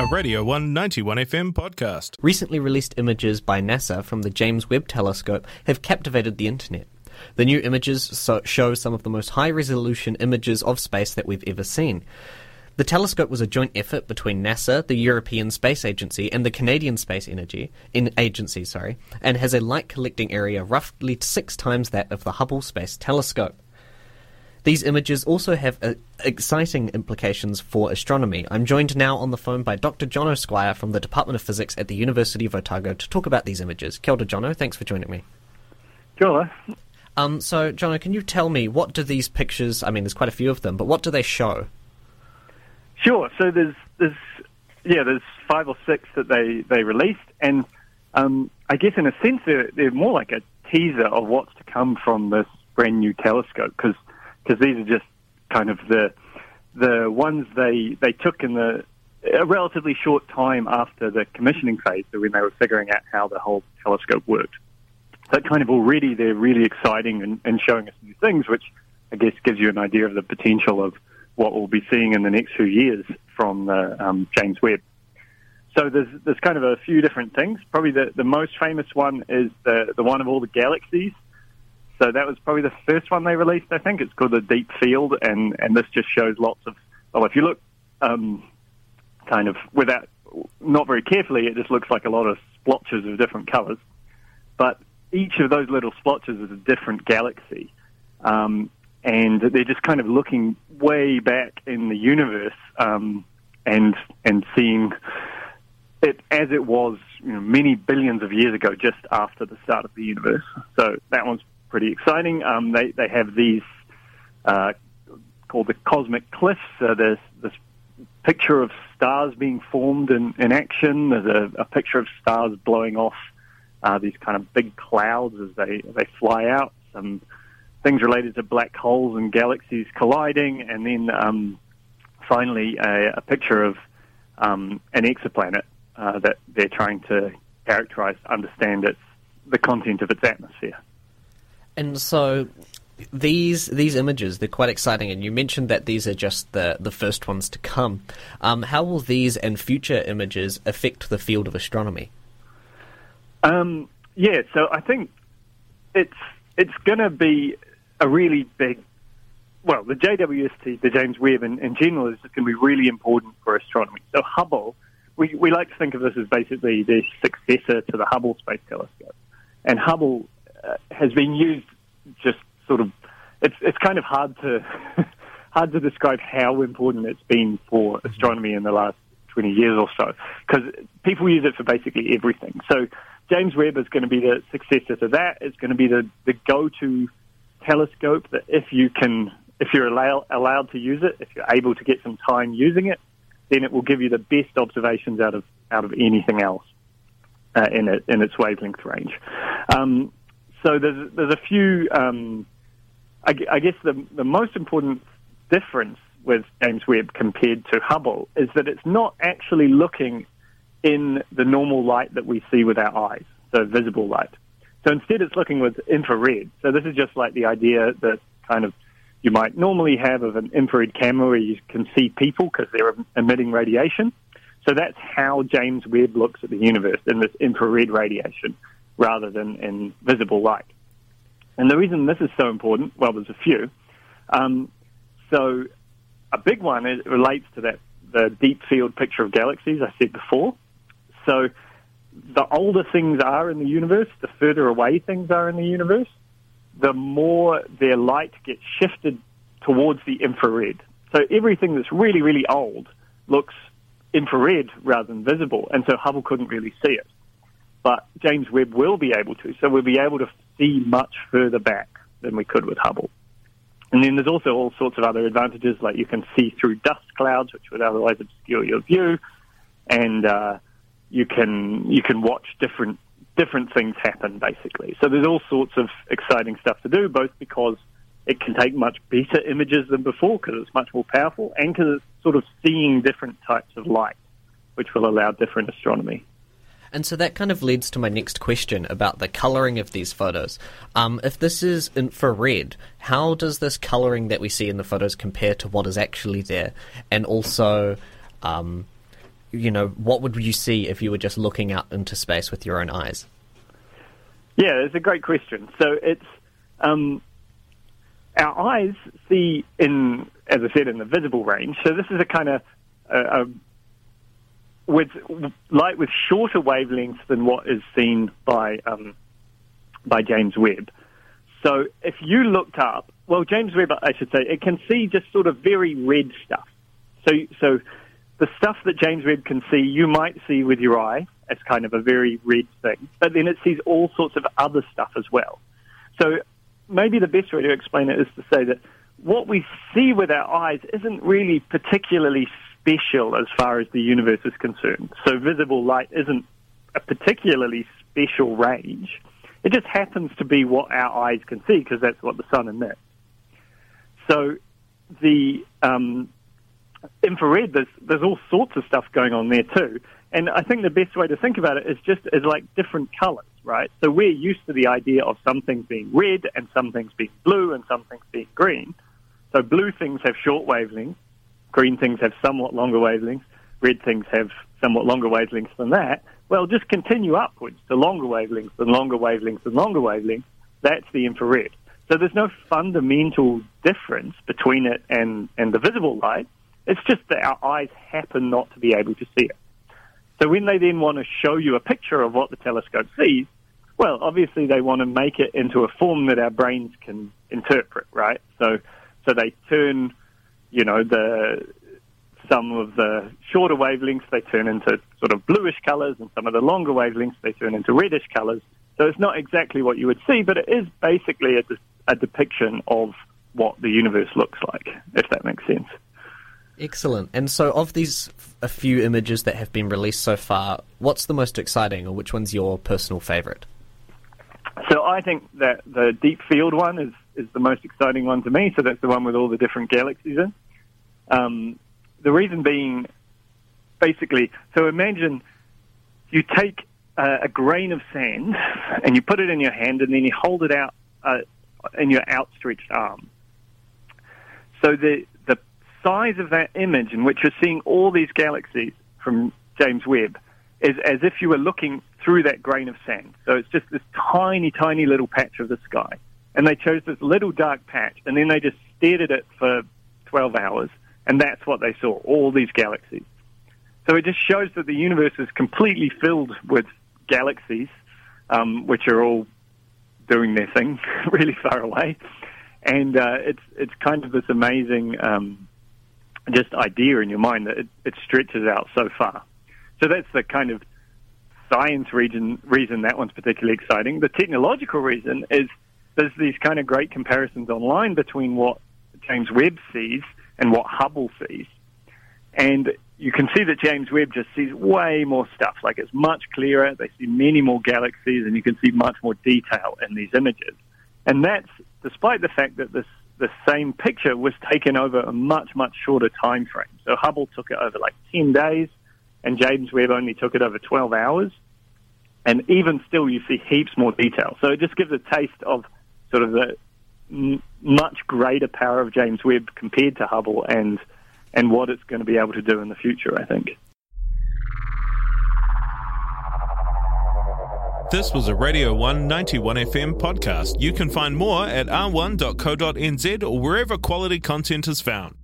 a Radio One 91 FM podcast. Recently released images by NASA from the James Webb Telescope have captivated the internet. The new images so- show some of the most high resolution images of space that we've ever seen. The telescope was a joint effort between NASA, the European Space Agency, and the Canadian Space Energy in Agency, sorry, and has a light collecting area roughly six times that of the Hubble Space Telescope. These images also have uh, exciting implications for astronomy. I'm joined now on the phone by Dr. Jono Squire from the Department of Physics at the University of Otago to talk about these images. Kia ora, Jono. Thanks for joining me. Sure. Um, so, Jono, can you tell me what do these pictures? I mean, there's quite a few of them, but what do they show? Sure. So there's there's yeah there's five or six that they they released, and um, I guess in a sense they're they're more like a teaser of what's to come from this brand new telescope because because these are just kind of the the ones they they took in the a relatively short time after the commissioning phase, so when they were figuring out how the whole telescope worked. So kind of already they're really exciting and, and showing us new things, which I guess gives you an idea of the potential of what we'll be seeing in the next few years from the um, James Webb. So there's there's kind of a few different things. Probably the, the most famous one is the the one of all the galaxies. So that was probably the first one they released. I think it's called the Deep Field, and and this just shows lots of. Well, if you look, um, kind of without not very carefully, it just looks like a lot of splotches of different colours. But each of those little splotches is a different galaxy. Um, and they're just kind of looking way back in the universe um, and and seeing it as it was you know, many billions of years ago, just after the start of the universe. So that one's pretty exciting. Um, they they have these uh, called the cosmic cliffs. There's this picture of stars being formed in, in action. There's a, a picture of stars blowing off uh, these kind of big clouds as they they fly out. Some things related to black holes and galaxies colliding, and then um, finally a, a, picture of um, an exoplanet uh, that they're trying to characterize, understand its the content of its atmosphere. And so these these images they're quite exciting, and you mentioned that these are just the the first ones to come. Um, how will these and future images affect the field of astronomy? Um, yeah, so I think it's it's going to be a really big. Well, the JWST, the James Webb, in, in general, is going to be really important for astronomy. So Hubble, we, we like to think of this as basically the successor to the Hubble Space Telescope, and Hubble uh, has been used just sort of. It's it's kind of hard to hard to describe how important it's been for astronomy in the last 20 years or so, because people use it for basically everything. So James Webb is going to be the successor to that. It's going to be the, the go-to telescope that if you can, if you're allow, allowed to use it, if you're able to get some time using it, then it will give you the best observations out of out of anything else uh, in it in its wavelength range. Um, so there's there's a few. Um, I, I, guess the the most important difference with James Webb compared to Hubble is that it's not actually looking in the normal light that we see with our eyes, so visible light. So instead, it's looking with infrared. So this is just like the idea that kind of you might normally have of an infrared camera where you can see people because they're emitting radiation. So that's how James Webb looks at the universe in this infrared radiation rather than in visible light. And the reason this is so important, well, there's a few. Um, so a big one relates to that the deep field picture of galaxies I said before. So the older things are in the universe, the further away things are in the universe, the more their light gets shifted towards the infrared. So everything that's really, really old looks infrared rather than visible, and so Hubble couldn't really see it. But James Webb will be able to, so we'll be able to see much further back than we could with Hubble. And then there's also all sorts of other advantages, like you can see through dust clouds, which would otherwise obscure your view, and uh, you can you can watch different different things happen basically. So there's all sorts of exciting stuff to do, both because it can take much better images than before because it's much more powerful, and because it's sort of seeing different types of light, which will allow different astronomy. And so that kind of leads to my next question about the colouring of these photos. Um, if this is infrared, how does this colouring that we see in the photos compare to what is actually there? And also, um, you know, what would you see if you were just looking out into space with your own eyes? Yeah, it's a great question. So it's um, our eyes see in, as I said, in the visible range. So this is a kind of uh, with light with shorter wavelengths than what is seen by um, by James Webb. So if you looked up, well, James Webb, I should say, it can see just sort of very red stuff. So so the stuff that James Webb can see, you might see with your eye as kind of a very red thing, but then it sees all sorts of other stuff as well. So maybe the best way to explain it is to say that what we see with our eyes isn't really particularly special as far as the universe is concerned. So visible light isn't a particularly special range. It just happens to be what our eyes can see because that's what the sun emits. So the um, infrared, there's, there's all sorts of stuff going on there too. And I think the best way to think about it is just as like different colors, right? So we're used to the idea of some things being red and some things being blue and some things being green. So blue things have short wavelengths, green things have somewhat longer wavelengths, red things have somewhat longer wavelengths than that. Well, just continue upwards to longer wavelengths and longer wavelengths and longer wavelengths. That's the infrared. So there's no fundamental difference between it and, and the visible light. It's just that our eyes happen not to be able to see it. So when they then want to show you a picture of what the telescope sees, well, obviously they want to make it into a form that our brains can interpret, right? So, so they turn, you know, the some of the shorter wavelengths they turn into sort of bluish colors, and some of the longer wavelengths they turn into reddish colors. So it's not exactly what you would see, but it is basically a, a depiction of what the universe looks like, if that makes sense. Excellent. And so, of these a few images that have been released so far, what's the most exciting, or which one's your personal favorite? So, I think that the deep field one is, is the most exciting one to me. So, that's the one with all the different galaxies in. Um, the reason being, basically, so imagine you take a, a, grain of sand and you put it in your hand, and then you hold it out uh, in your outstretched arm. So the size of that image in which you're seeing all these galaxies from James Webb is as if you were looking through that grain of sand. So it's just this tiny, tiny little patch of the sky. And they chose this little dark patch, and then they just stared at it for 12 hours, and that's what they saw, all these galaxies. So it just shows that the universe is completely filled with galaxies, um, which are all doing their thing really far away. And uh, it's, it's kind of this amazing um, just idea in your mind that it, it stretches out so far. So that's the kind of science reason, reason that one's particularly exciting. The technological reason is there's these kind of great comparisons online between what James Webb sees and what Hubble sees. And you can see that James Webb just sees way more stuff. Like it's much clearer. They see many more galaxies, and you can see much more detail in these images. And that's despite the fact that this the same picture was taken over a much, much shorter time frame. So Hubble took it over like 10 days, and James Webb only took it over 12 hours. And even still, you see heaps more detail. So it just gives a taste of sort of the m- much greater power of James Webb compared to Hubble and, and what it's going to be able to do in the future, I think. This was a Radio One 91 FM podcast. You can find more at r1.co.nz or wherever quality content is found.